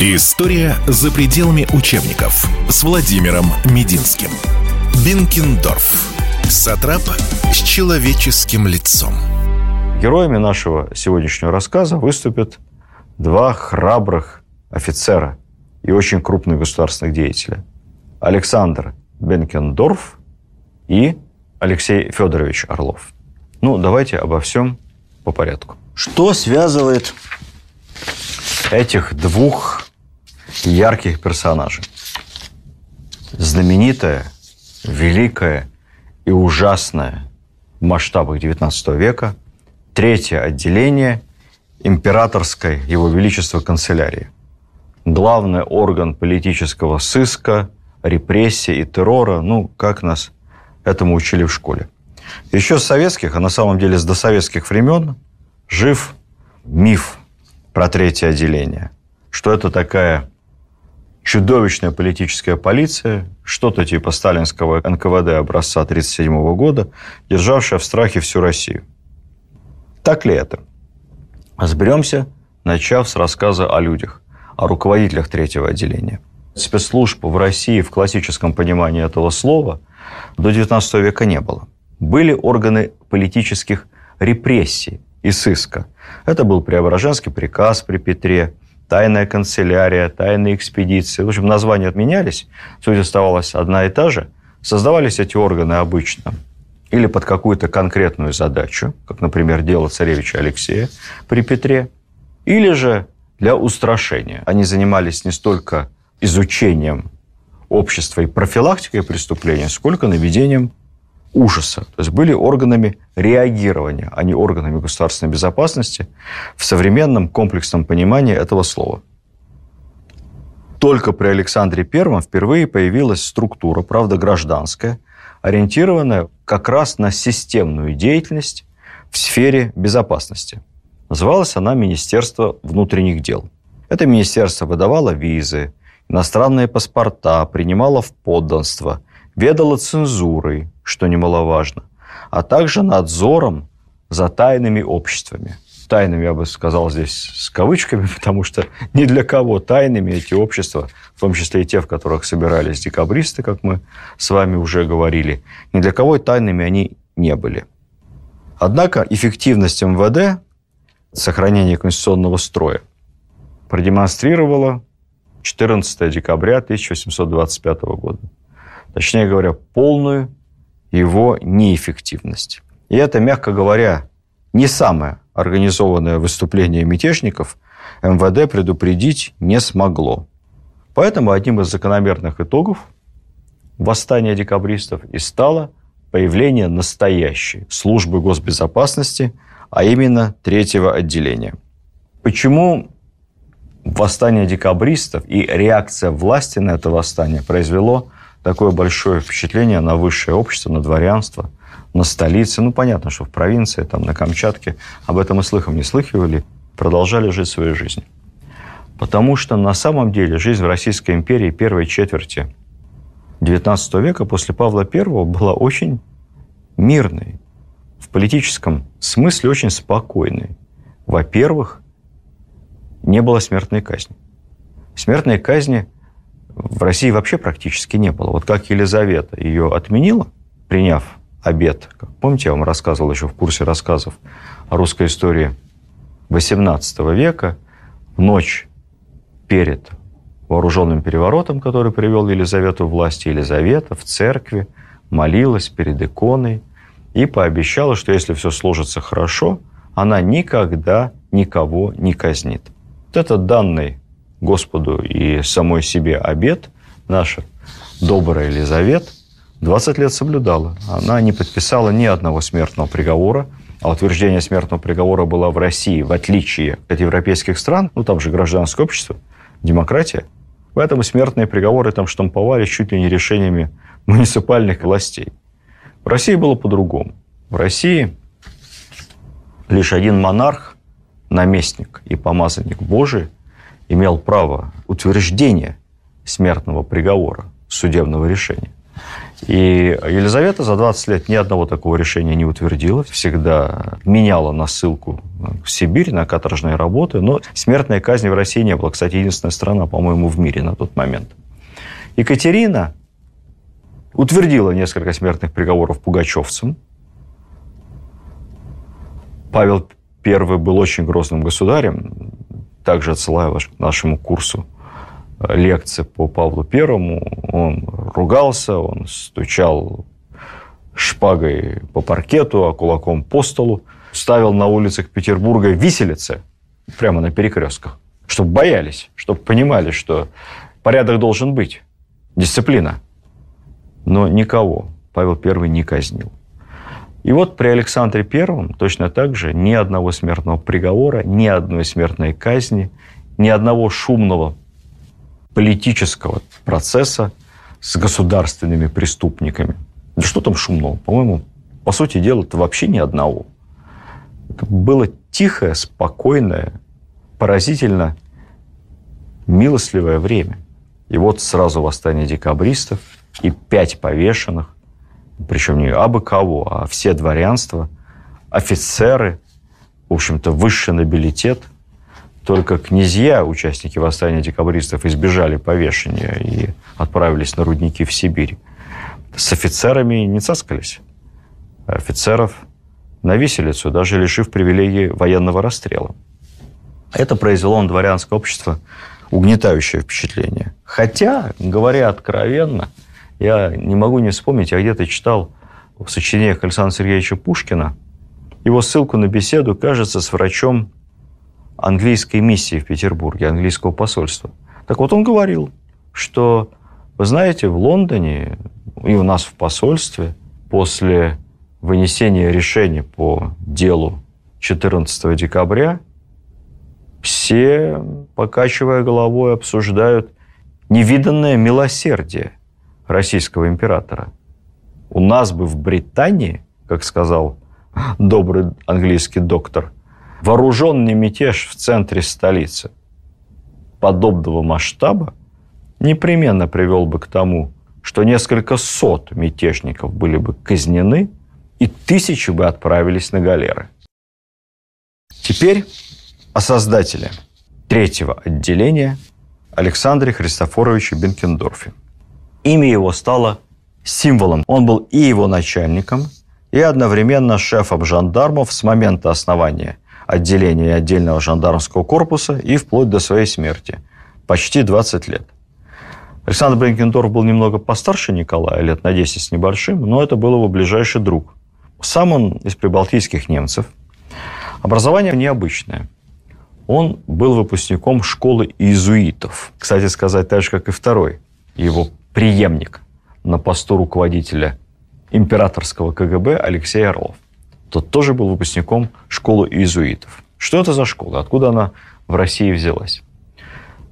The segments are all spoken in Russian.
История за пределами учебников с Владимиром Мединским. Бинкендорф. Сатрап с человеческим лицом. Героями нашего сегодняшнего рассказа выступят два храбрых офицера и очень крупных государственных деятеля. Александр Бенкендорф и Алексей Федорович Орлов. Ну, давайте обо всем по порядку. Что связывает Этих двух ярких персонажей. Знаменитая, великая и ужасная в масштабах XIX века третье отделение императорской Его Величества канцелярии. Главный орган политического сыска, репрессий и террора, ну, как нас этому учили в школе. Еще с советских, а на самом деле с досоветских времен, жив миф про третье отделение. Что это такая чудовищная политическая полиция, что-то типа сталинского НКВД образца 1937 года, державшая в страхе всю Россию. Так ли это? Разберемся, начав с рассказа о людях, о руководителях третьего отделения. Спецслужб в России в классическом понимании этого слова до XIX века не было. Были органы политических репрессий и сыска. Это был Преображенский приказ при Петре, тайная канцелярия, тайные экспедиции. В общем, названия отменялись, суть оставалась одна и та же. Создавались эти органы обычно или под какую-то конкретную задачу, как, например, дело царевича Алексея при Петре, или же для устрашения. Они занимались не столько изучением общества и профилактикой преступления, сколько наведением ужаса. То есть были органами реагирования, а не органами государственной безопасности в современном комплексном понимании этого слова. Только при Александре Первом впервые появилась структура, правда гражданская, ориентированная как раз на системную деятельность в сфере безопасности. Называлась она Министерство внутренних дел. Это министерство выдавало визы, иностранные паспорта, принимало в подданство, ведало цензурой, что немаловажно, а также надзором за тайными обществами. Тайными, я бы сказал здесь с кавычками, потому что ни для кого тайными эти общества, в том числе и те, в которых собирались декабристы, как мы с вами уже говорили, ни для кого тайными они не были. Однако эффективность МВД, сохранение конституционного строя, продемонстрировала 14 декабря 1825 года. Точнее говоря, полную его неэффективность. И это, мягко говоря, не самое организованное выступление мятежников МВД предупредить не смогло. Поэтому одним из закономерных итогов восстания декабристов и стало появление настоящей службы госбезопасности, а именно третьего отделения. Почему восстание декабристов и реакция власти на это восстание произвело такое большое впечатление на высшее общество, на дворянство, на столице. Ну, понятно, что в провинции, там, на Камчатке об этом и слыхом не слыхивали, продолжали жить своей жизнью. Потому что на самом деле жизнь в Российской империи первой четверти XIX века после Павла I была очень мирной, в политическом смысле очень спокойной. Во-первых, не было смертной казни. Смертной казни в России вообще практически не было. Вот как Елизавета ее отменила, приняв обед. Помните, я вам рассказывал еще в курсе рассказов о русской истории XVIII века, в ночь перед вооруженным переворотом, который привел Елизавету в власть, Елизавета в церкви молилась перед иконой и пообещала, что если все сложится хорошо, она никогда никого не казнит. Вот это данный Господу и самой себе обед наша добрая Елизавета 20 лет соблюдала. Она не подписала ни одного смертного приговора, а утверждение смертного приговора было в России, в отличие от европейских стран, ну там же гражданское общество, демократия. Поэтому смертные приговоры там штамповали чуть ли не решениями муниципальных властей. В России было по-другому. В России лишь один монарх, наместник и помазанник Божий имел право утверждения смертного приговора, судебного решения. И Елизавета за 20 лет ни одного такого решения не утвердила, всегда меняла на ссылку в Сибирь на каторжные работы, но смертной казни в России не было. Кстати, единственная страна, по-моему, в мире на тот момент. Екатерина утвердила несколько смертных приговоров пугачевцам. Павел I был очень грозным государем, также отсылаю вас к нашему курсу лекции по Павлу Первому. Он ругался, он стучал шпагой по паркету, а кулаком по столу, ставил на улицах Петербурга виселицы прямо на перекрестках, чтобы боялись, чтобы понимали, что порядок должен быть, дисциплина. Но никого Павел I не казнил. И вот при Александре Первом точно так же ни одного смертного приговора, ни одной смертной казни, ни одного шумного политического процесса с государственными преступниками. Да что там шумного? По-моему, по сути дела, это вообще ни одного. Это было тихое, спокойное, поразительно милостливое время. И вот сразу восстание декабристов и пять повешенных, причем не абы кого, а все дворянства, офицеры, в общем-то, высший нобилитет – только князья, участники восстания декабристов, избежали повешения и отправились на рудники в Сибирь. С офицерами не цаскались. Офицеров на виселицу, даже лишив привилегии военного расстрела. Это произвело на дворянское общество угнетающее впечатление. Хотя, говоря откровенно, я не могу не вспомнить, я где-то читал в сочинениях Александра Сергеевича Пушкина его ссылку на беседу, кажется, с врачом английской миссии в Петербурге, английского посольства. Так вот он говорил, что, вы знаете, в Лондоне и у нас в посольстве после вынесения решения по делу 14 декабря все, покачивая головой, обсуждают невиданное милосердие российского императора. У нас бы в Британии, как сказал добрый английский доктор, вооруженный мятеж в центре столицы подобного масштаба непременно привел бы к тому, что несколько сот мятежников были бы казнены и тысячи бы отправились на галеры. Теперь о создателе третьего отделения Александре Христофоровиче Бенкендорфе. Имя его стало символом. Он был и его начальником, и одновременно шефом жандармов с момента основания – отделения отдельного жандармского корпуса и вплоть до своей смерти. Почти 20 лет. Александр Бренкендорф был немного постарше Николая, лет на 10 с небольшим, но это был его ближайший друг. Сам он из прибалтийских немцев. Образование необычное. Он был выпускником школы иезуитов. Кстати сказать, так же, как и второй, его преемник на посту руководителя императорского КГБ Алексей Орлов тот тоже был выпускником школы иезуитов. Что это за школа? Откуда она в России взялась?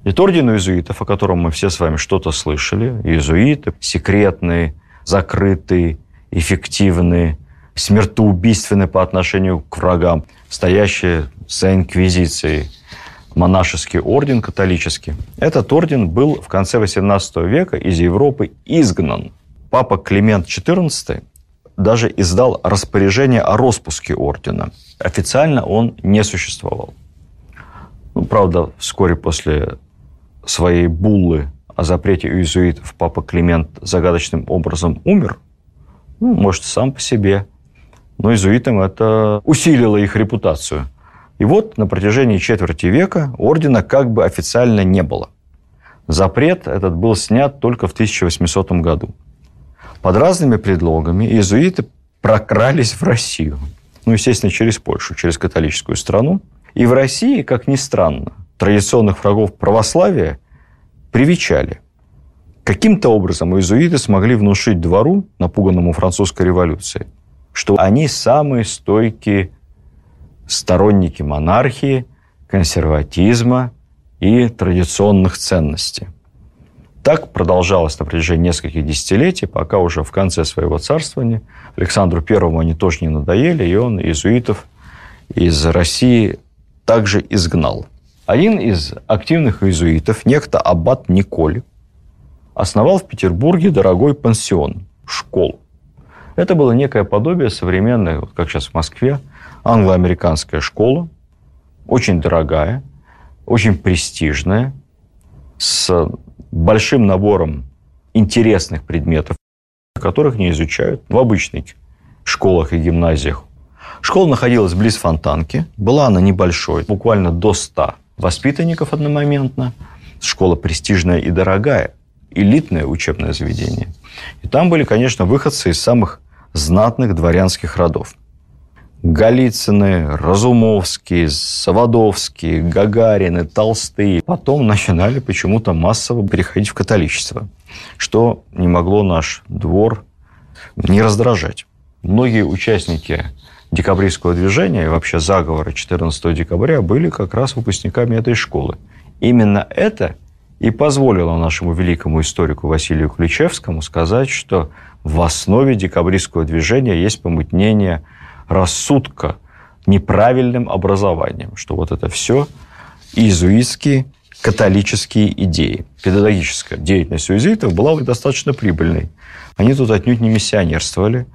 Это орден иезуитов, о котором мы все с вами что-то слышали. Иезуиты секретные, закрытые, эффективные, смертоубийственные по отношению к врагам, стоящие за инквизицией. Монашеский орден католический. Этот орден был в конце XVIII века из Европы изгнан. Папа Климент XIV даже издал распоряжение о распуске ордена. Официально он не существовал. Ну, правда, вскоре после своей буллы о запрете иезуитов папа Климент загадочным образом умер. Ну, может, сам по себе. Но иезуитам это усилило их репутацию. И вот на протяжении четверти века ордена как бы официально не было. Запрет этот был снят только в 1800 году под разными предлогами иезуиты прокрались в Россию. Ну, естественно, через Польшу, через католическую страну. И в России, как ни странно, традиционных врагов православия привечали. Каким-то образом иезуиты смогли внушить двору, напуганному французской революцией, что они самые стойкие сторонники монархии, консерватизма и традиционных ценностей. Так продолжалось на протяжении нескольких десятилетий, пока уже в конце своего царствования Александру Первому они тоже не надоели, и он иезуитов из России также изгнал. Один из активных иезуитов, некто Аббат Николь, основал в Петербурге дорогой пансион. школу. Это было некое подобие современной, вот как сейчас в Москве, англо-американская школа, очень дорогая, очень престижная, с большим набором интересных предметов, которых не изучают в обычных школах и гимназиях. Школа находилась близ Фонтанки. Была она небольшой, буквально до 100 воспитанников одномоментно. Школа престижная и дорогая, элитное учебное заведение. И там были, конечно, выходцы из самых знатных дворянских родов. Голицыны, Разумовские, Савадовские, Гагарины, Толстые. Потом начинали почему-то массово переходить в католичество, что не могло наш двор не раздражать. Многие участники декабристского движения и вообще заговора 14 декабря были как раз выпускниками этой школы. Именно это и позволило нашему великому историку Василию Ключевскому сказать, что в основе декабристского движения есть помутнение рассудка неправильным образованием, что вот это все иезуитские католические идеи. Педагогическая деятельность иезуитов была достаточно прибыльной. Они тут отнюдь не миссионерствовали.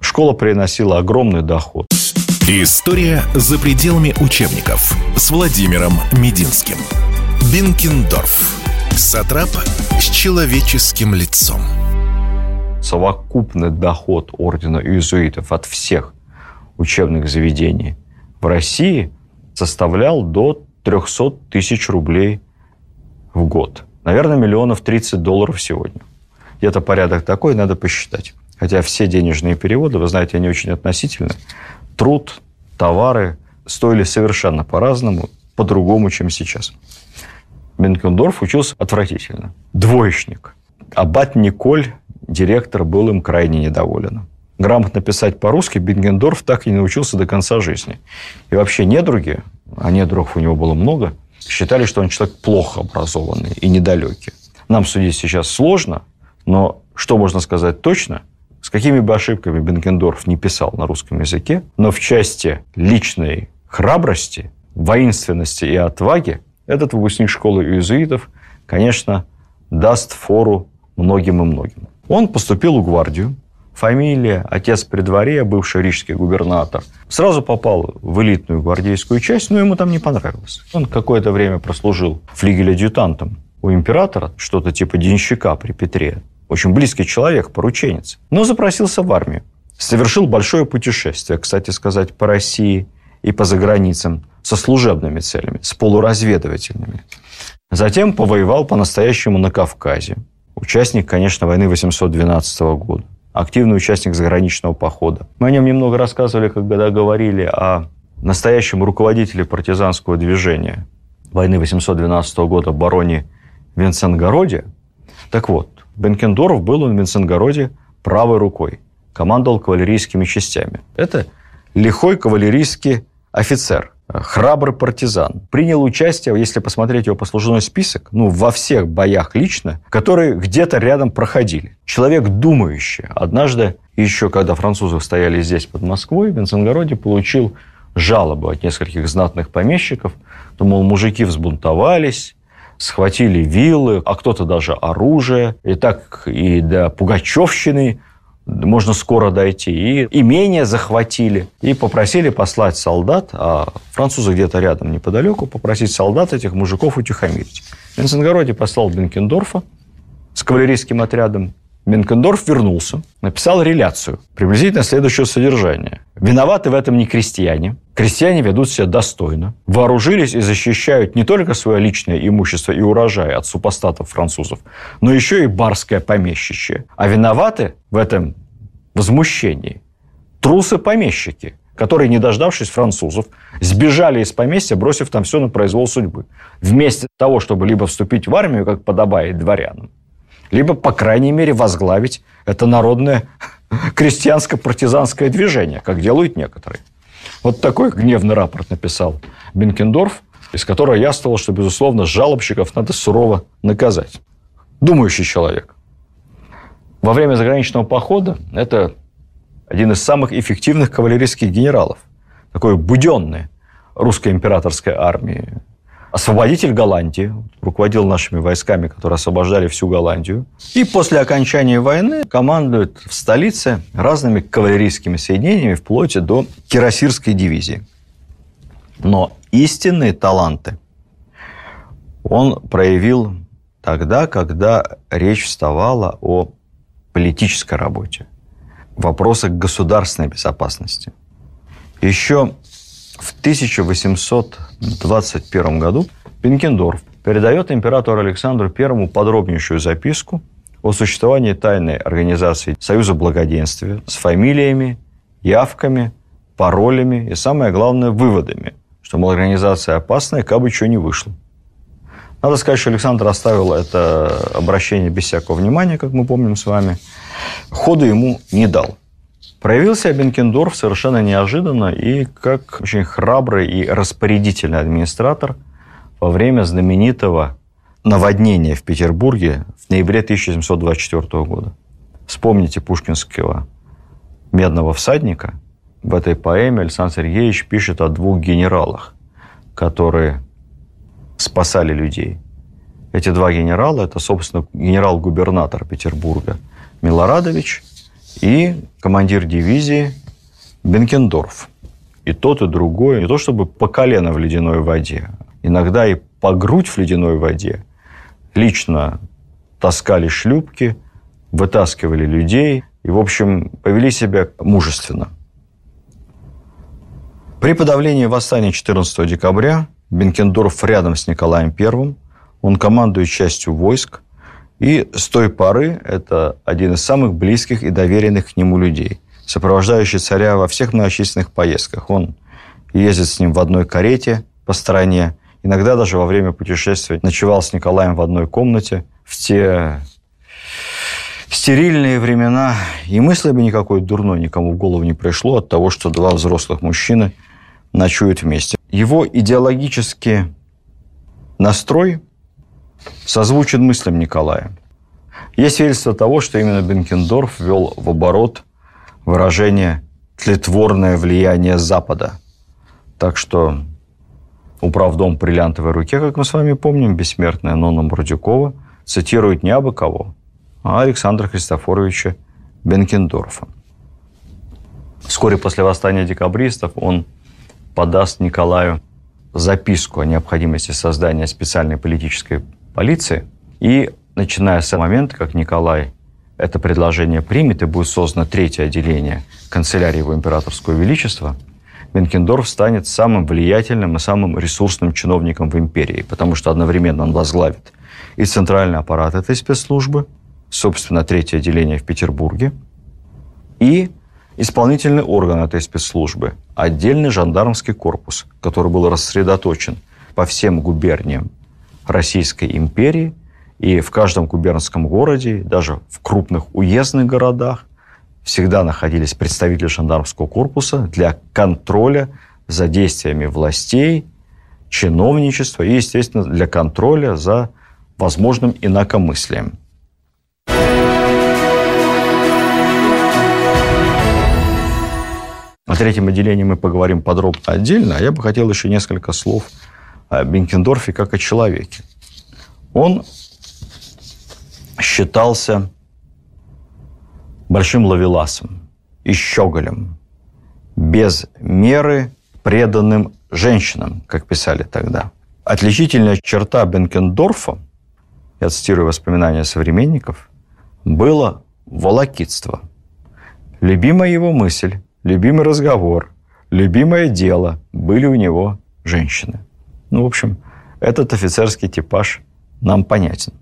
Школа приносила огромный доход. История за пределами учебников с Владимиром Мединским. Бинкендорф. Сатрап с человеческим лицом. Совокупный доход ордена иезуитов от всех учебных заведений в России составлял до 300 тысяч рублей в год. Наверное, миллионов 30 долларов сегодня. Где-то порядок такой, надо посчитать. Хотя все денежные переводы, вы знаете, они очень относительны. Труд, товары стоили совершенно по-разному, по-другому, чем сейчас. Бенкендорф учился отвратительно. Двоечник. Аббат Николь, директор, был им крайне недоволен. Грамотно писать по-русски Бенгендорф так и не научился до конца жизни. И вообще недруги, а недругов у него было много, считали, что он человек плохо образованный и недалекий. Нам судить сейчас сложно, но что можно сказать точно, с какими бы ошибками Бенкендорф не писал на русском языке, но в части личной храбрости, воинственности и отваги этот выпускник школы иезуитов, конечно, даст фору многим и многим. Он поступил в гвардию, фамилия, отец при дворе, бывший рижский губернатор. Сразу попал в элитную гвардейскую часть, но ему там не понравилось. Он какое-то время прослужил флигель-адъютантом у императора, что-то типа денщика при Петре. Очень близкий человек, порученец. Но запросился в армию. Совершил большое путешествие, кстати сказать, по России и по заграницам со служебными целями, с полуразведывательными. Затем повоевал по-настоящему на Кавказе. Участник, конечно, войны 812 года. Активный участник заграничного похода. Мы о нем немного рассказывали, когда говорили о настоящем руководителе партизанского движения войны 812 года бароне Винценгороде. Так вот, Бенкендорф был он в Винценгороде правой рукой, командовал кавалерийскими частями. Это лихой кавалерийский офицер, храбрый партизан. Принял участие, если посмотреть его послужной список, ну, во всех боях лично, которые где-то рядом проходили. Человек думающий. Однажды, еще когда французы стояли здесь, под Москвой, в Венценгороде получил жалобу от нескольких знатных помещиков, что, мол, мужики взбунтовались, схватили вилы, а кто-то даже оружие. И так и до Пугачевщины можно скоро дойти. И имение захватили. И попросили послать солдат, а французы где-то рядом неподалеку, попросить солдат этих мужиков утихомирить. В Венценгороде послал Бенкендорфа с кавалерийским отрядом. Бенкендорф вернулся, написал реляцию, приблизительно следующего содержания. Виноваты в этом не крестьяне. Крестьяне ведут себя достойно, вооружились и защищают не только свое личное имущество и урожай от супостатов французов, но еще и барское помещичье. А виноваты в этом возмущении трусы-помещики, которые, не дождавшись французов, сбежали из поместья, бросив там все на произвол судьбы. Вместо того, чтобы либо вступить в армию, как подобает дворянам, либо, по крайней мере, возглавить это народное крестьянско-партизанское движение, как делают некоторые. Вот такой гневный рапорт написал Бенкендорф, из которого яствовало, что, безусловно, жалобщиков надо сурово наказать. Думающий человек. Во время заграничного похода это один из самых эффективных кавалерийских генералов. Такой буденный русской императорской армии. Освободитель Голландии, руководил нашими войсками, которые освобождали всю Голландию. И после окончания войны командует в столице разными кавалерийскими соединениями вплоть до Кирасирской дивизии. Но истинные таланты он проявил тогда, когда речь вставала о политической работе, вопросах государственной безопасности. Еще в 1821 году Пенкендорф передает императору Александру I подробнейшую записку о существовании тайной организации Союза Благоденствия с фамилиями, явками, паролями и, самое главное, выводами, что, мол, организация опасная, как бы что не вышло. Надо сказать, что Александр оставил это обращение без всякого внимания, как мы помним с вами. Хода ему не дал. Проявился Бенкендорф совершенно неожиданно и как очень храбрый и распорядительный администратор во время знаменитого наводнения в Петербурге в ноябре 1724 года. Вспомните пушкинского «Медного всадника». В этой поэме Александр Сергеевич пишет о двух генералах, которые спасали людей. Эти два генерала – это, собственно, генерал-губернатор Петербурга Милорадович – и командир дивизии Бенкендорф. И тот, и другой, не то чтобы по колено в ледяной воде, иногда и по грудь в ледяной воде, лично таскали шлюпки, вытаскивали людей и, в общем, повели себя мужественно. При подавлении восстания 14 декабря Бенкендорф рядом с Николаем I, он командует частью войск, и с той поры это один из самых близких и доверенных к нему людей, сопровождающий царя во всех многочисленных поездках. Он ездит с ним в одной карете по стране, иногда даже во время путешествия ночевал с Николаем в одной комнате в те стерильные времена, и мысли бы никакой дурной никому в голову не пришло от того, что два взрослых мужчины ночуют вместе. Его идеологический настрой – созвучен мыслям Николая. Есть свидетельство того, что именно Бенкендорф ввел в оборот выражение «тлетворное влияние Запада». Так что управдом бриллиантовой руке, как мы с вами помним, бессмертная Нонна Мурдюкова цитирует не абы кого, а Александра Христофоровича Бенкендорфа. Вскоре после восстания декабристов он подаст Николаю записку о необходимости создания специальной политической полиции. И начиная с момента, как Николай это предложение примет и будет создано третье отделение канцелярии его императорского величества, Бенкендорф станет самым влиятельным и самым ресурсным чиновником в империи, потому что одновременно он возглавит и центральный аппарат этой спецслужбы, собственно, третье отделение в Петербурге, и исполнительный орган этой спецслужбы, отдельный жандармский корпус, который был рассредоточен по всем губерниям Российской империи, и в каждом губернском городе, даже в крупных уездных городах, всегда находились представители жандармского корпуса для контроля за действиями властей, чиновничества и, естественно, для контроля за возможным инакомыслием. О третьем отделении мы поговорим подробно отдельно, а я бы хотел еще несколько слов о Бенкендорфе как о человеке. Он считался большим ловеласом и щеголем, без меры преданным женщинам, как писали тогда. Отличительная черта Бенкендорфа, я цитирую воспоминания современников, было волокитство. Любимая его мысль, любимый разговор, любимое дело были у него женщины. Ну, в общем, этот офицерский типаж нам понятен.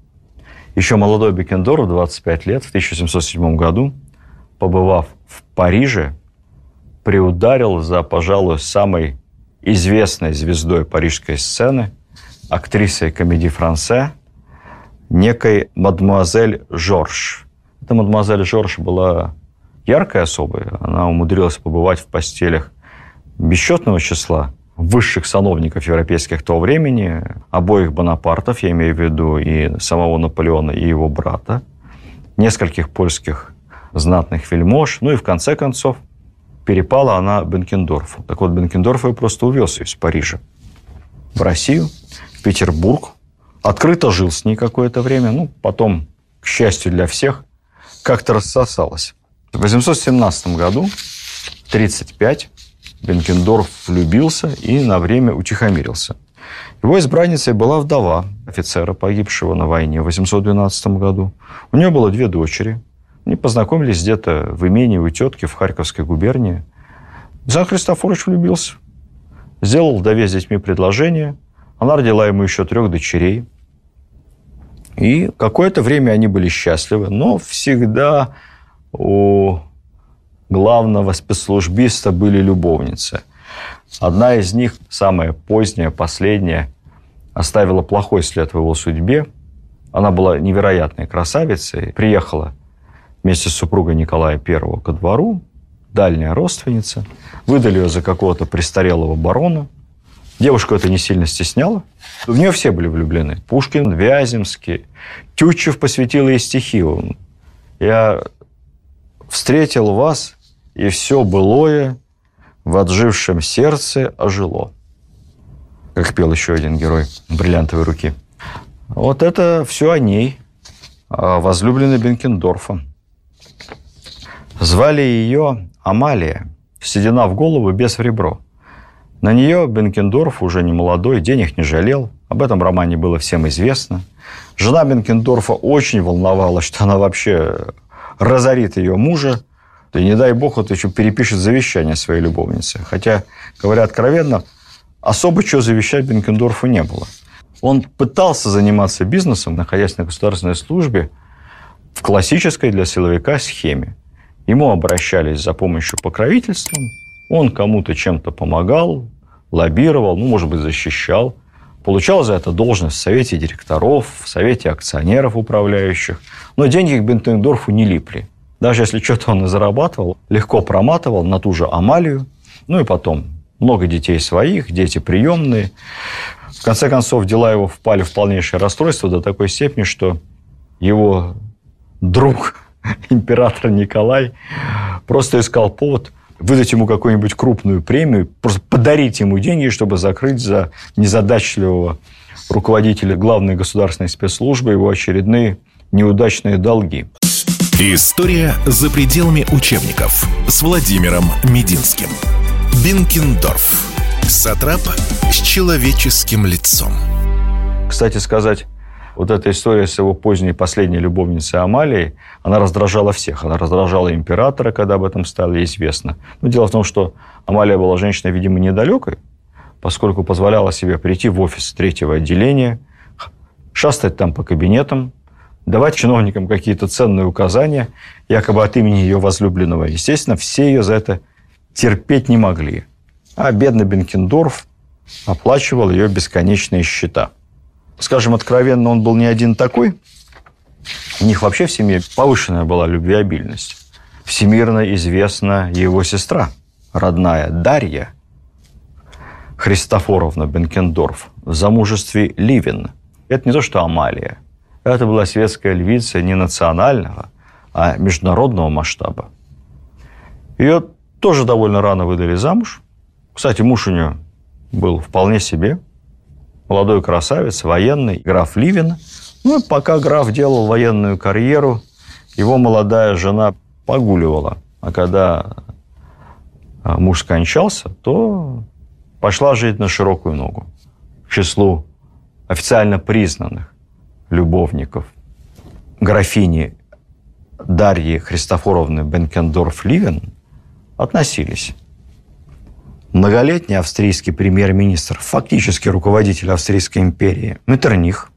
Еще молодой Бекендор в 25 лет, в 1707 году, побывав в Париже, приударил за, пожалуй, самой известной звездой парижской сцены, актрисой комедии «Франце», некой мадемуазель Жорж. Эта мадемуазель Жорж была яркой особой. Она умудрилась побывать в постелях бесчетного числа высших сановников европейских того времени, обоих Бонапартов, я имею в виду и самого Наполеона, и его брата, нескольких польских знатных вельмож, ну и в конце концов перепала она Бенкендорфу. Так вот, Бенкендорф ее просто увез из Парижа в Россию. в Петербург, открыто жил с ней какое-то время, ну, потом, к счастью для всех, как-то рассосалась. В 817 году, 35, Бенкендорф влюбился и на время утихомирился. Его избранницей была вдова офицера, погибшего на войне в 812 году. У нее было две дочери. Они познакомились где-то в имении у тетки в Харьковской губернии. Зан Христофорович влюбился. Сделал вдове с детьми предложение. Она родила ему еще трех дочерей. И какое-то время они были счастливы, но всегда у главного спецслужбиста были любовницы. Одна из них, самая поздняя, последняя, оставила плохой след в его судьбе. Она была невероятной красавицей, приехала вместе с супругой Николая I ко двору, дальняя родственница, выдали ее за какого-то престарелого барона. Девушку это не сильно стесняло. В нее все были влюблены. Пушкин, Вяземский. Тютчев посвятил ей стихи. Я встретил вас, и все былое в отжившем сердце ожило. Как пел еще один герой бриллиантовой руки. Вот это все о ней, возлюбленной Бенкендорфа. Звали ее Амалия, седина в голову без в ребро. На нее Бенкендорф, уже не молодой, денег не жалел. Об этом романе было всем известно. Жена Бенкендорфа очень волновалась, что она вообще разорит ее мужа, и не дай бог, вот еще перепишет завещание своей любовнице. Хотя, говоря откровенно, особо чего завещать Бенкендорфу не было. Он пытался заниматься бизнесом, находясь на государственной службе, в классической для силовика схеме. Ему обращались за помощью покровительством, он кому-то чем-то помогал, лоббировал, ну, может быть, защищал. Получал за это должность в совете директоров, в совете акционеров управляющих. Но деньги к Бентендорфу не липли. Даже если что-то он и зарабатывал, легко проматывал на ту же Амалию. Ну и потом много детей своих, дети приемные. В конце концов, дела его впали в полнейшее расстройство до такой степени, что его друг, император Николай, просто искал повод выдать ему какую-нибудь крупную премию, просто подарить ему деньги, чтобы закрыть за незадачливого руководителя главной государственной спецслужбы его очередные неудачные долги. История за пределами учебников с Владимиром Мединским. Бинкендорф. Сатрап с человеческим лицом. Кстати сказать, вот эта история с его поздней последней любовницей Амалией, она раздражала всех. Она раздражала императора, когда об этом стало известно. Но дело в том, что Амалия была женщиной, видимо, недалекой, поскольку позволяла себе прийти в офис третьего отделения, шастать там по кабинетам, давать чиновникам какие-то ценные указания, якобы от имени ее возлюбленного. Естественно, все ее за это терпеть не могли. А бедный Бенкендорф оплачивал ее бесконечные счета. Скажем откровенно, он был не один такой. У них вообще в семье повышенная была любвеобильность. Всемирно известна его сестра, родная Дарья Христофоровна Бенкендорф в замужестве Ливин. Это не то, что Амалия – это была светская львица не национального, а международного масштаба. Ее тоже довольно рано выдали замуж. Кстати, муж у нее был вполне себе. Молодой красавец, военный, граф Ливин. Ну, и пока граф делал военную карьеру, его молодая жена погуливала. А когда а, муж скончался, то пошла жить на широкую ногу. К числу официально признанных любовников графини Дарьи Христофоровны Бенкендорф-Ливен относились. Многолетний австрийский премьер-министр, фактически руководитель Австрийской империи, Меттерних,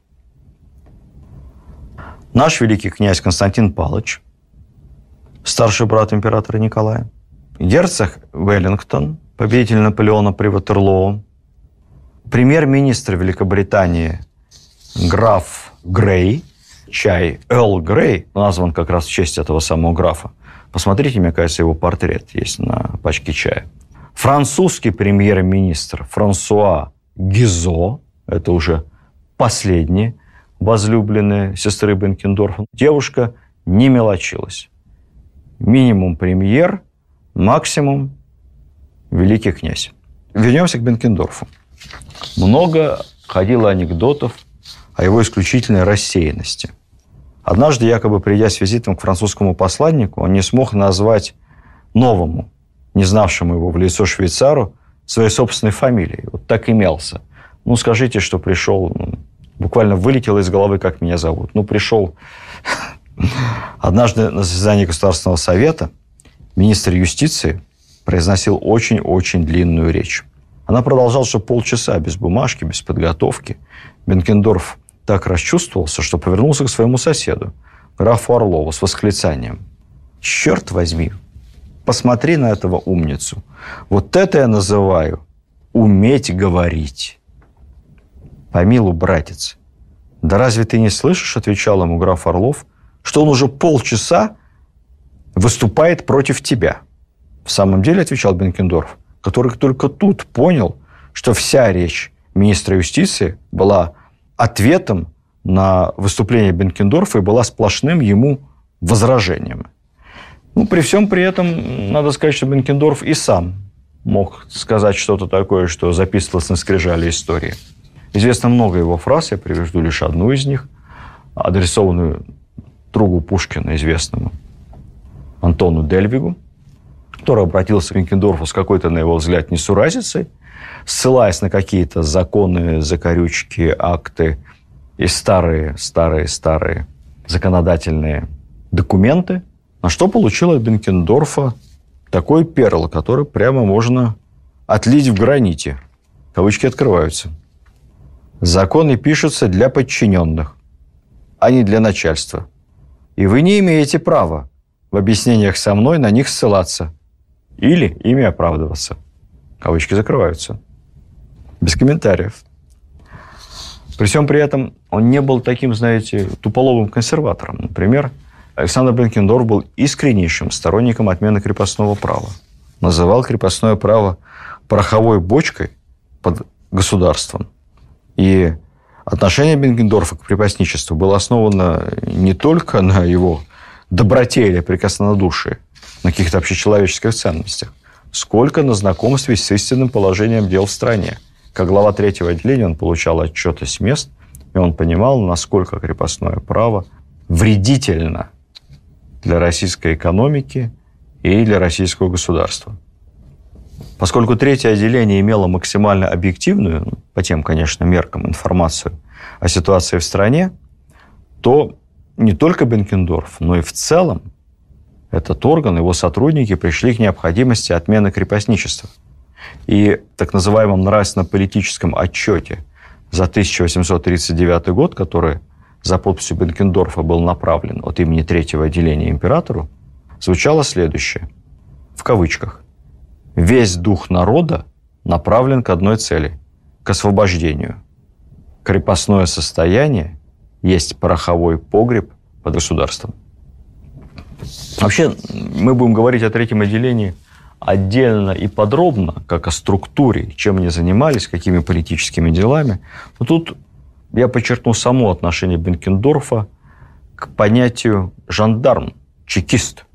наш великий князь Константин Палыч, старший брат императора Николая, герцог Веллингтон, победитель Наполеона при Ватерлоо, премьер-министр Великобритании граф Грей, чай Эл Грей, назван как раз в честь этого самого графа. Посмотрите, мне кажется, его портрет есть на пачке чая. Французский премьер-министр Франсуа Гизо, это уже последняя возлюбленная сестры Бенкендорфа. Девушка не мелочилась. Минимум премьер, максимум великий князь. Вернемся к Бенкендорфу. Много ходило анекдотов о его исключительной рассеянности. Однажды, якобы придя с визитом к французскому посланнику, он не смог назвать новому, не знавшему его в лицо швейцару, своей собственной фамилией. Вот так имелся. Ну, скажите, что пришел, ну, буквально вылетело из головы, как меня зовут. Ну, пришел однажды на заседании Государственного совета министр юстиции произносил очень-очень длинную речь. Она продолжалась полчаса, без бумажки, без подготовки. Бенкендорф так расчувствовался, что повернулся к своему соседу, графу Орлову, с восклицанием. «Черт возьми, посмотри на этого умницу. Вот это я называю уметь говорить». «Помилу, братец, да разве ты не слышишь, — отвечал ему граф Орлов, — что он уже полчаса выступает против тебя?» В самом деле, отвечал Бенкендорф, который только тут понял, что вся речь министра юстиции была ответом на выступление Бенкендорфа и была сплошным ему возражением. Ну, при всем при этом, надо сказать, что Бенкендорф и сам мог сказать что-то такое, что записывалось на скрижале истории. Известно много его фраз, я приведу лишь одну из них, адресованную другу Пушкина, известному Антону Дельвигу, который обратился к Бенкендорфу с какой-то, на его взгляд, несуразицей, ссылаясь на какие-то законы, закорючки, акты и старые, старые, старые законодательные документы, на что получил Бенкендорфа такой перл, который прямо можно отлить в граните. Кавычки открываются. Законы пишутся для подчиненных, а не для начальства. И вы не имеете права в объяснениях со мной на них ссылаться или ими оправдываться. Кавычки закрываются. Без комментариев. При всем при этом он не был таким, знаете, туполовым консерватором. Например, Александр Бенкендорф был искреннейшим сторонником отмены крепостного права. Называл крепостное право пороховой бочкой под государством. И отношение Бенкендорфа к крепостничеству было основано не только на его доброте или прикоснодушии, на каких-то общечеловеческих ценностях, сколько на знакомстве с истинным положением дел в стране. Как глава третьего отделения он получал отчеты с мест, и он понимал, насколько крепостное право вредительно для российской экономики и для российского государства. Поскольку третье отделение имело максимально объективную, ну, по тем, конечно, меркам, информацию о ситуации в стране, то не только Бенкендорф, но и в целом этот орган, его сотрудники пришли к необходимости отмены крепостничества. И так называемом нравственно-политическом отчете за 1839 год, который за подписью Бенкендорфа был направлен от имени третьего отделения императору, звучало следующее, в кавычках. «Весь дух народа направлен к одной цели – к освобождению. Крепостное состояние есть пороховой погреб под государством». Вообще, мы будем говорить о третьем отделении отдельно и подробно, как о структуре, чем они занимались, какими политическими делами. Но тут я подчеркну само отношение Бенкендорфа к понятию жандарм, чекист,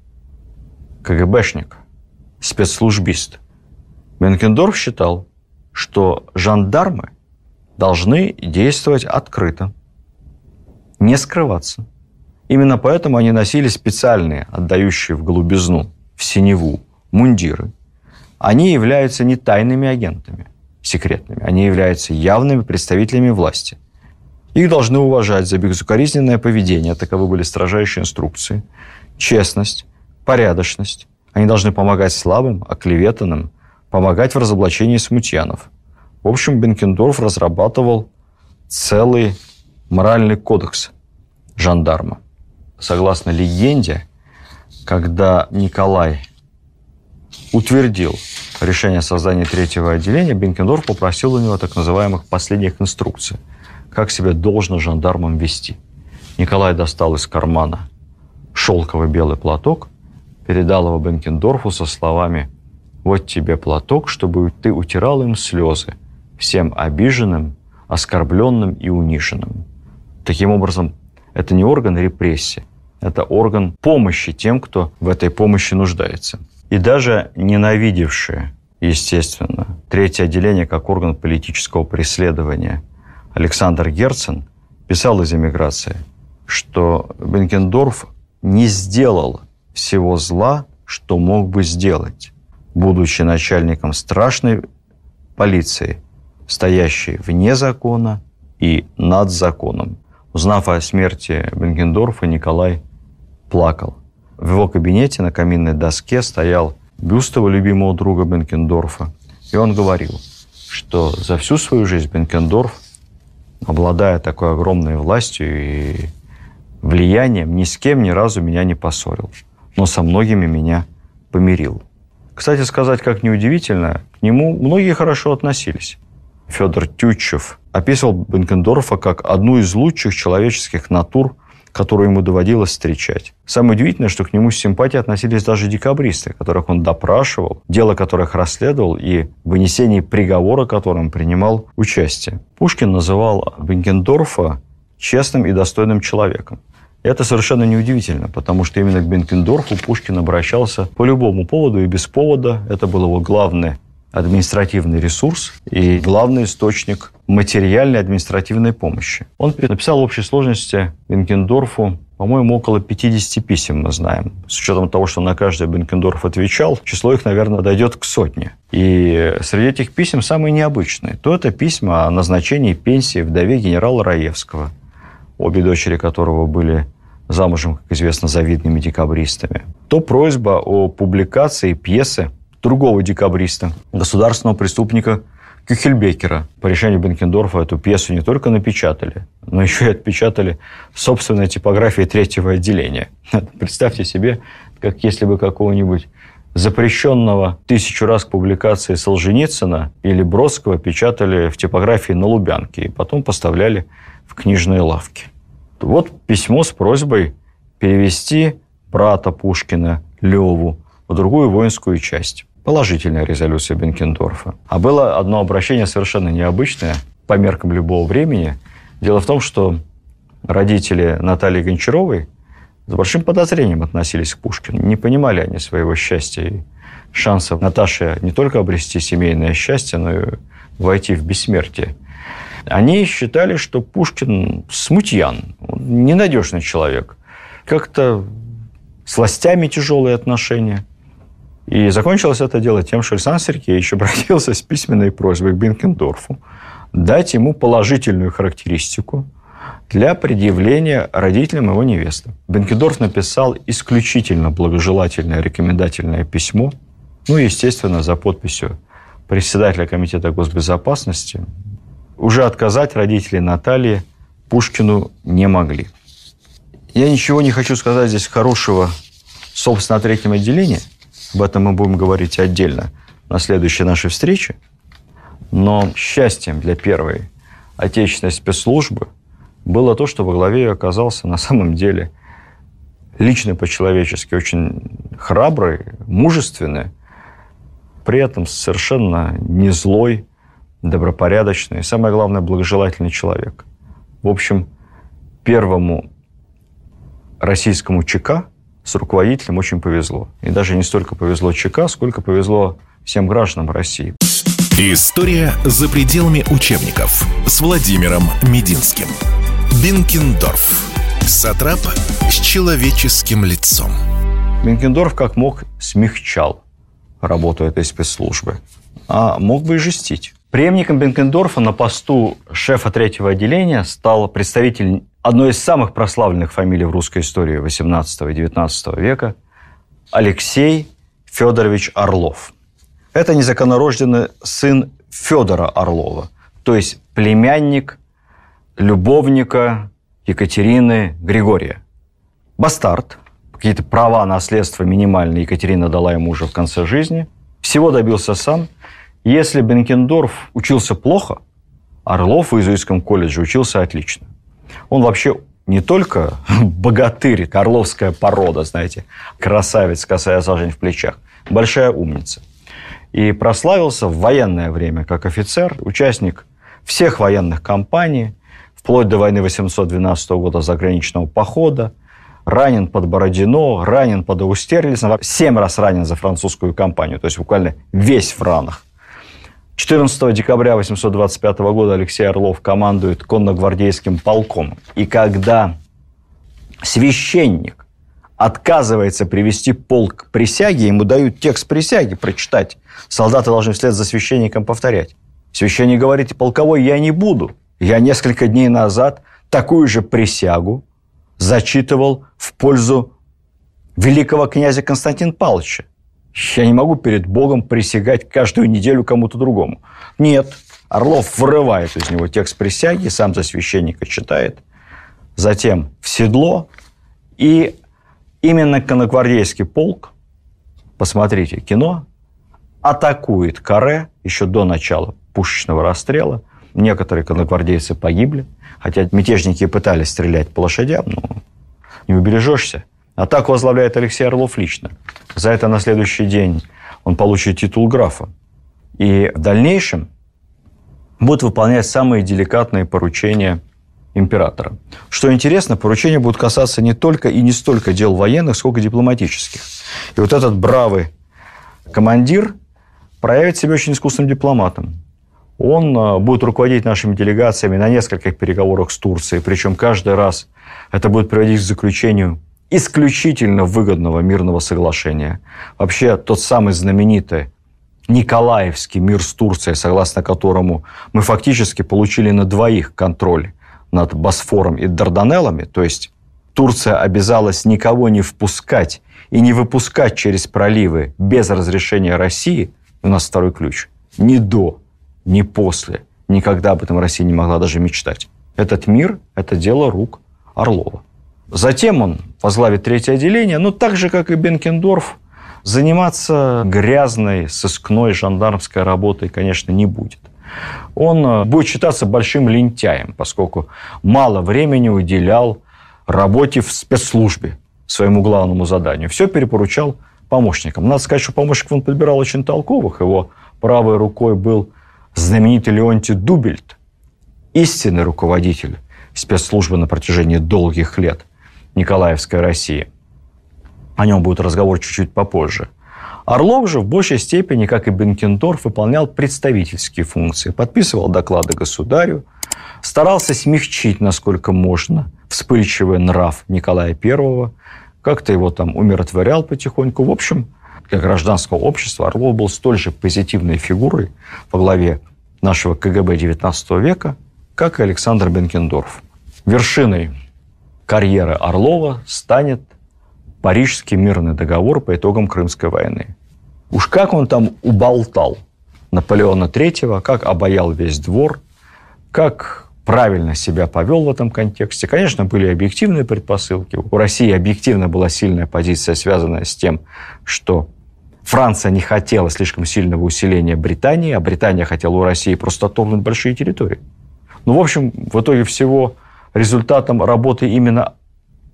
КГБшник, спецслужбист. Бенкендорф считал, что жандармы должны действовать открыто, не скрываться, Именно поэтому они носили специальные, отдающие в голубизну, в синеву, мундиры. Они являются не тайными агентами, секретными. Они являются явными представителями власти. Их должны уважать за безукоризненное поведение, таковы были строжайшие инструкции, честность, порядочность. Они должны помогать слабым, оклеветанным, помогать в разоблачении смутьянов. В общем, Бенкендорф разрабатывал целый моральный кодекс жандарма согласно легенде, когда Николай утвердил решение о создании третьего отделения, Бенкендорф попросил у него так называемых последних инструкций, как себя должно жандармам вести. Николай достал из кармана шелковый белый платок, передал его Бенкендорфу со словами «Вот тебе платок, чтобы ты утирал им слезы, всем обиженным, оскорбленным и униженным». Таким образом, это не орган репрессии, это орган помощи тем, кто в этой помощи нуждается. И даже ненавидевшие, естественно, третье отделение как орган политического преследования Александр Герцен писал из эмиграции, что Бенкендорф не сделал всего зла, что мог бы сделать, будучи начальником страшной полиции, стоящей вне закона и над законом. Узнав о смерти Бенкендорфа, Николай плакал. В его кабинете на каминной доске стоял бюст его любимого друга Бенкендорфа. И он говорил, что за всю свою жизнь Бенкендорф, обладая такой огромной властью и влиянием, ни с кем ни разу меня не поссорил, но со многими меня помирил. Кстати сказать, как неудивительно, к нему многие хорошо относились. Федор Тютчев описывал Бенкендорфа как одну из лучших человеческих натур, которую ему доводилось встречать. Самое удивительное, что к нему с симпатией относились даже декабристы, которых он допрашивал, дело которых расследовал и в вынесении приговора которым принимал участие. Пушкин называл Бенкендорфа честным и достойным человеком. Это совершенно неудивительно, потому что именно к Бенкендорфу Пушкин обращался по любому поводу и без повода. Это был его главный административный ресурс и главный источник материальной административной помощи. Он написал в общей сложности Бенкендорфу, по-моему, около 50 писем мы знаем. С учетом того, что на каждое Бенкендорф отвечал, число их, наверное, дойдет к сотне. И среди этих писем самые необычные. То это письма о назначении пенсии вдове генерала Раевского, обе дочери которого были замужем, как известно, завидными декабристами. То просьба о публикации пьесы другого декабриста, государственного преступника Кюхельбекера. По решению Бенкендорфа эту пьесу не только напечатали, но еще и отпечатали в собственной типографии третьего отделения. Представьте себе, как если бы какого-нибудь запрещенного тысячу раз к публикации Солженицына или Бродского печатали в типографии на Лубянке и потом поставляли в книжные лавки. Вот письмо с просьбой перевести брата Пушкина Леву в другую воинскую часть положительная резолюция Бенкендорфа. А было одно обращение совершенно необычное по меркам любого времени. Дело в том, что родители Натальи Гончаровой с большим подозрением относились к Пушкину. Не понимали они своего счастья и шансов Наташи не только обрести семейное счастье, но и войти в бессмертие. Они считали, что Пушкин смутьян, ненадежный человек. Как-то с властями тяжелые отношения – и закончилось это дело тем, что Александр Сергеевич обратился с письменной просьбой к Бенкендорфу дать ему положительную характеристику для предъявления родителям его невесты. Бенкендорф написал исключительно благожелательное рекомендательное письмо, ну, естественно, за подписью председателя Комитета госбезопасности. Уже отказать родители Натальи Пушкину не могли. Я ничего не хочу сказать здесь хорошего, собственно, о третьем отделении – об этом мы будем говорить отдельно на следующей нашей встрече. Но счастьем для первой отечественной спецслужбы было то, что во главе ее оказался на самом деле лично по-человечески очень храбрый, мужественный, при этом совершенно не злой, добропорядочный и, самое главное, благожелательный человек. В общем, первому российскому ЧК с руководителем очень повезло. И даже не столько повезло ЧК, сколько повезло всем гражданам России. История за пределами учебников с Владимиром Мединским. Бинкендорф. Сатрап с человеческим лицом. Бенкендорф как мог смягчал работу этой спецслужбы, а мог бы и жестить. Преемником Бенкендорфа на посту шефа третьего отделения стал представитель одной из самых прославленных фамилий в русской истории XVIII и XIX века Алексей Федорович Орлов. Это незаконнорожденный сын Федора Орлова, то есть племянник любовника Екатерины Григория. Бастард, какие-то права наследства минимальные Екатерина дала ему уже в конце жизни. Всего добился сам. Если Бенкендорф учился плохо, Орлов в иезуитском колледже учился отлично. Он вообще не только богатырь, орловская порода, знаете, красавец, косая сажень в плечах, большая умница. И прославился в военное время как офицер, участник всех военных кампаний, вплоть до войны 812 года заграничного похода, ранен под Бородино, ранен под Аустерлицем, семь раз ранен за французскую кампанию, то есть буквально весь в ранах. В 14 декабря 825 года Алексей Орлов командует конногвардейским полком. И когда священник отказывается привести полк к присяге, ему дают текст присяги прочитать. Солдаты должны вслед за священником повторять. Священник говорит, полковой я не буду. Я несколько дней назад такую же присягу зачитывал в пользу великого князя Константина Павловича. Я не могу перед Богом присягать каждую неделю кому-то другому. Нет. Орлов вырывает из него текст присяги, сам за священника читает, затем в седло, и именно конногвардейский полк, посмотрите кино, атакует Каре еще до начала пушечного расстрела. Некоторые конногвардейцы погибли, хотя мятежники пытались стрелять по лошадям, но не убережешься. Атаку возглавляет Алексей Орлов лично. За это на следующий день он получит титул графа. И в дальнейшем будет выполнять самые деликатные поручения императора. Что интересно, поручения будут касаться не только и не столько дел военных, сколько дипломатических. И вот этот бравый командир проявит себя очень искусным дипломатом. Он а, будет руководить нашими делегациями на нескольких переговорах с Турцией, причем каждый раз это будет приводить к заключению исключительно выгодного мирного соглашения. Вообще тот самый знаменитый Николаевский мир с Турцией, согласно которому мы фактически получили на двоих контроль над Босфором и Дарданеллами, то есть Турция обязалась никого не впускать и не выпускать через проливы без разрешения России, у нас второй ключ, ни до, ни после. Никогда об этом Россия не могла даже мечтать. Этот мир – это дело рук Орлова. Затем он возглавит третье отделение, но так же, как и Бенкендорф, заниматься грязной, сыскной, жандармской работой, конечно, не будет. Он э, будет считаться большим лентяем, поскольку мало времени уделял работе в спецслужбе, своему главному заданию. Все перепоручал помощникам. Надо сказать, что помощников он подбирал очень толковых. Его правой рукой был знаменитый Леонтий Дубельт, истинный руководитель спецслужбы на протяжении долгих лет – Николаевской России. О нем будет разговор чуть-чуть попозже. Орлов же в большей степени, как и Бенкендорф, выполнял представительские функции, подписывал доклады государю, старался смягчить, насколько можно, вспыльчивый нрав Николая I, как-то его там умиротворял потихоньку. В общем, для гражданского общества Орлов был столь же позитивной фигурой во главе нашего КГБ XIX века, как и Александр Бенкендорф. Вершиной карьеры Орлова станет Парижский мирный договор по итогам Крымской войны. Уж как он там уболтал Наполеона III, как обаял весь двор, как правильно себя повел в этом контексте. Конечно, были объективные предпосылки. У России объективно была сильная позиция, связанная с тем, что Франция не хотела слишком сильного усиления Британии, а Британия хотела у России просто отторгнуть большие территории. Ну, в общем, в итоге всего результатом работы именно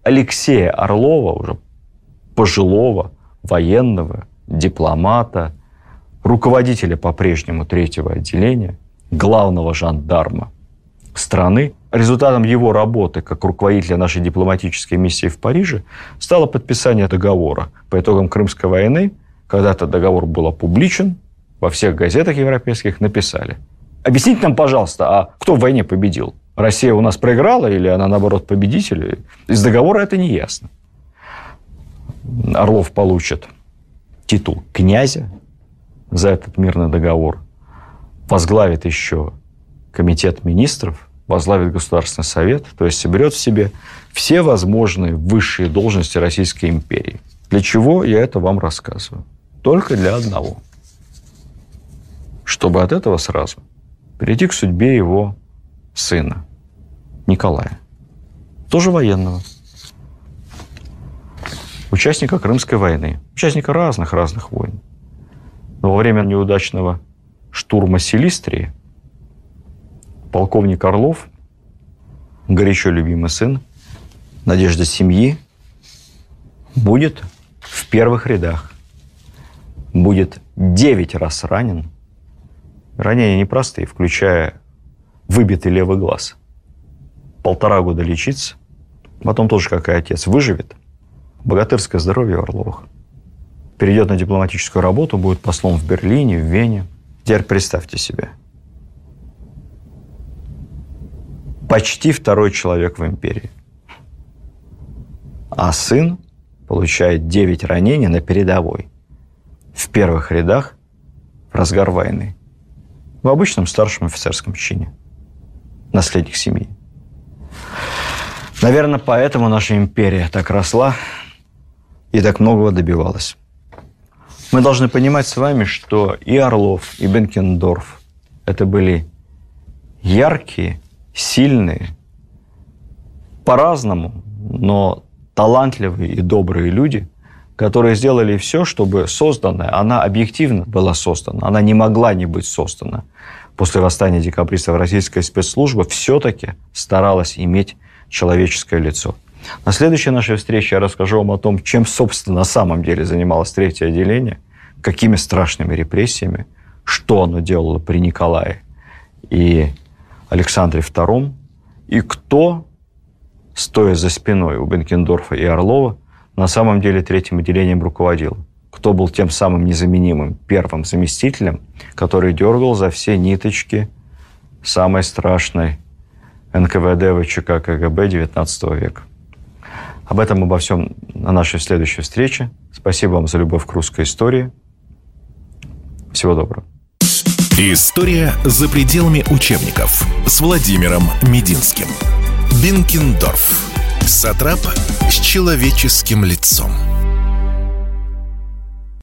Алексея Орлова, уже пожилого военного, дипломата, руководителя по-прежнему третьего отделения, главного жандарма страны. Результатом его работы как руководителя нашей дипломатической миссии в Париже стало подписание договора по итогам Крымской войны. Когда этот договор был опубличен, во всех газетах европейских написали. Объясните нам, пожалуйста, а кто в войне победил? Россия у нас проиграла или она, наоборот, победитель. Из договора это не ясно. Орлов получит титул князя за этот мирный договор, возглавит еще комитет министров, возглавит Государственный совет, то есть соберет в себе все возможные высшие должности Российской империи. Для чего я это вам рассказываю? Только для одного. Чтобы от этого сразу перейти к судьбе его сына, Николая. Тоже военного. Участника Крымской войны. Участника разных-разных войн. Но во время неудачного штурма Силистрии полковник Орлов, горячо любимый сын, надежда семьи, будет в первых рядах. Будет девять раз ранен. Ранения непростые, включая выбитый левый глаз. Полтора года лечиться. Потом тоже, как и отец, выживет. Богатырское здоровье Орловых. Перейдет на дипломатическую работу, будет послом в Берлине, в Вене. Теперь представьте себе. Почти второй человек в империи. А сын получает 9 ранений на передовой. В первых рядах в разгар войны. В обычном старшем офицерском чине. Наследник семьи. Наверное, поэтому наша империя так росла и так многого добивалась. Мы должны понимать с вами, что и Орлов, и Бенкендорф – это были яркие, сильные, по-разному, но талантливые и добрые люди, которые сделали все, чтобы созданная, она объективно была создана, она не могла не быть создана. После восстания декабристов российская спецслужба все-таки старалась иметь человеческое лицо. На следующей нашей встрече я расскажу вам о том, чем, собственно, на самом деле занималось третье отделение, какими страшными репрессиями, что оно делало при Николае и Александре II, и кто, стоя за спиной у Бенкендорфа и Орлова, на самом деле третьим отделением руководил. Кто был тем самым незаменимым первым заместителем, который дергал за все ниточки самой страшной НКВД, ВЧК, КГБ XIX века. Об этом обо всем на нашей следующей встрече. Спасибо вам за любовь к русской истории. Всего доброго. История за пределами учебников с Владимиром Мединским. Бинкендорф. Сатрап с человеческим лицом.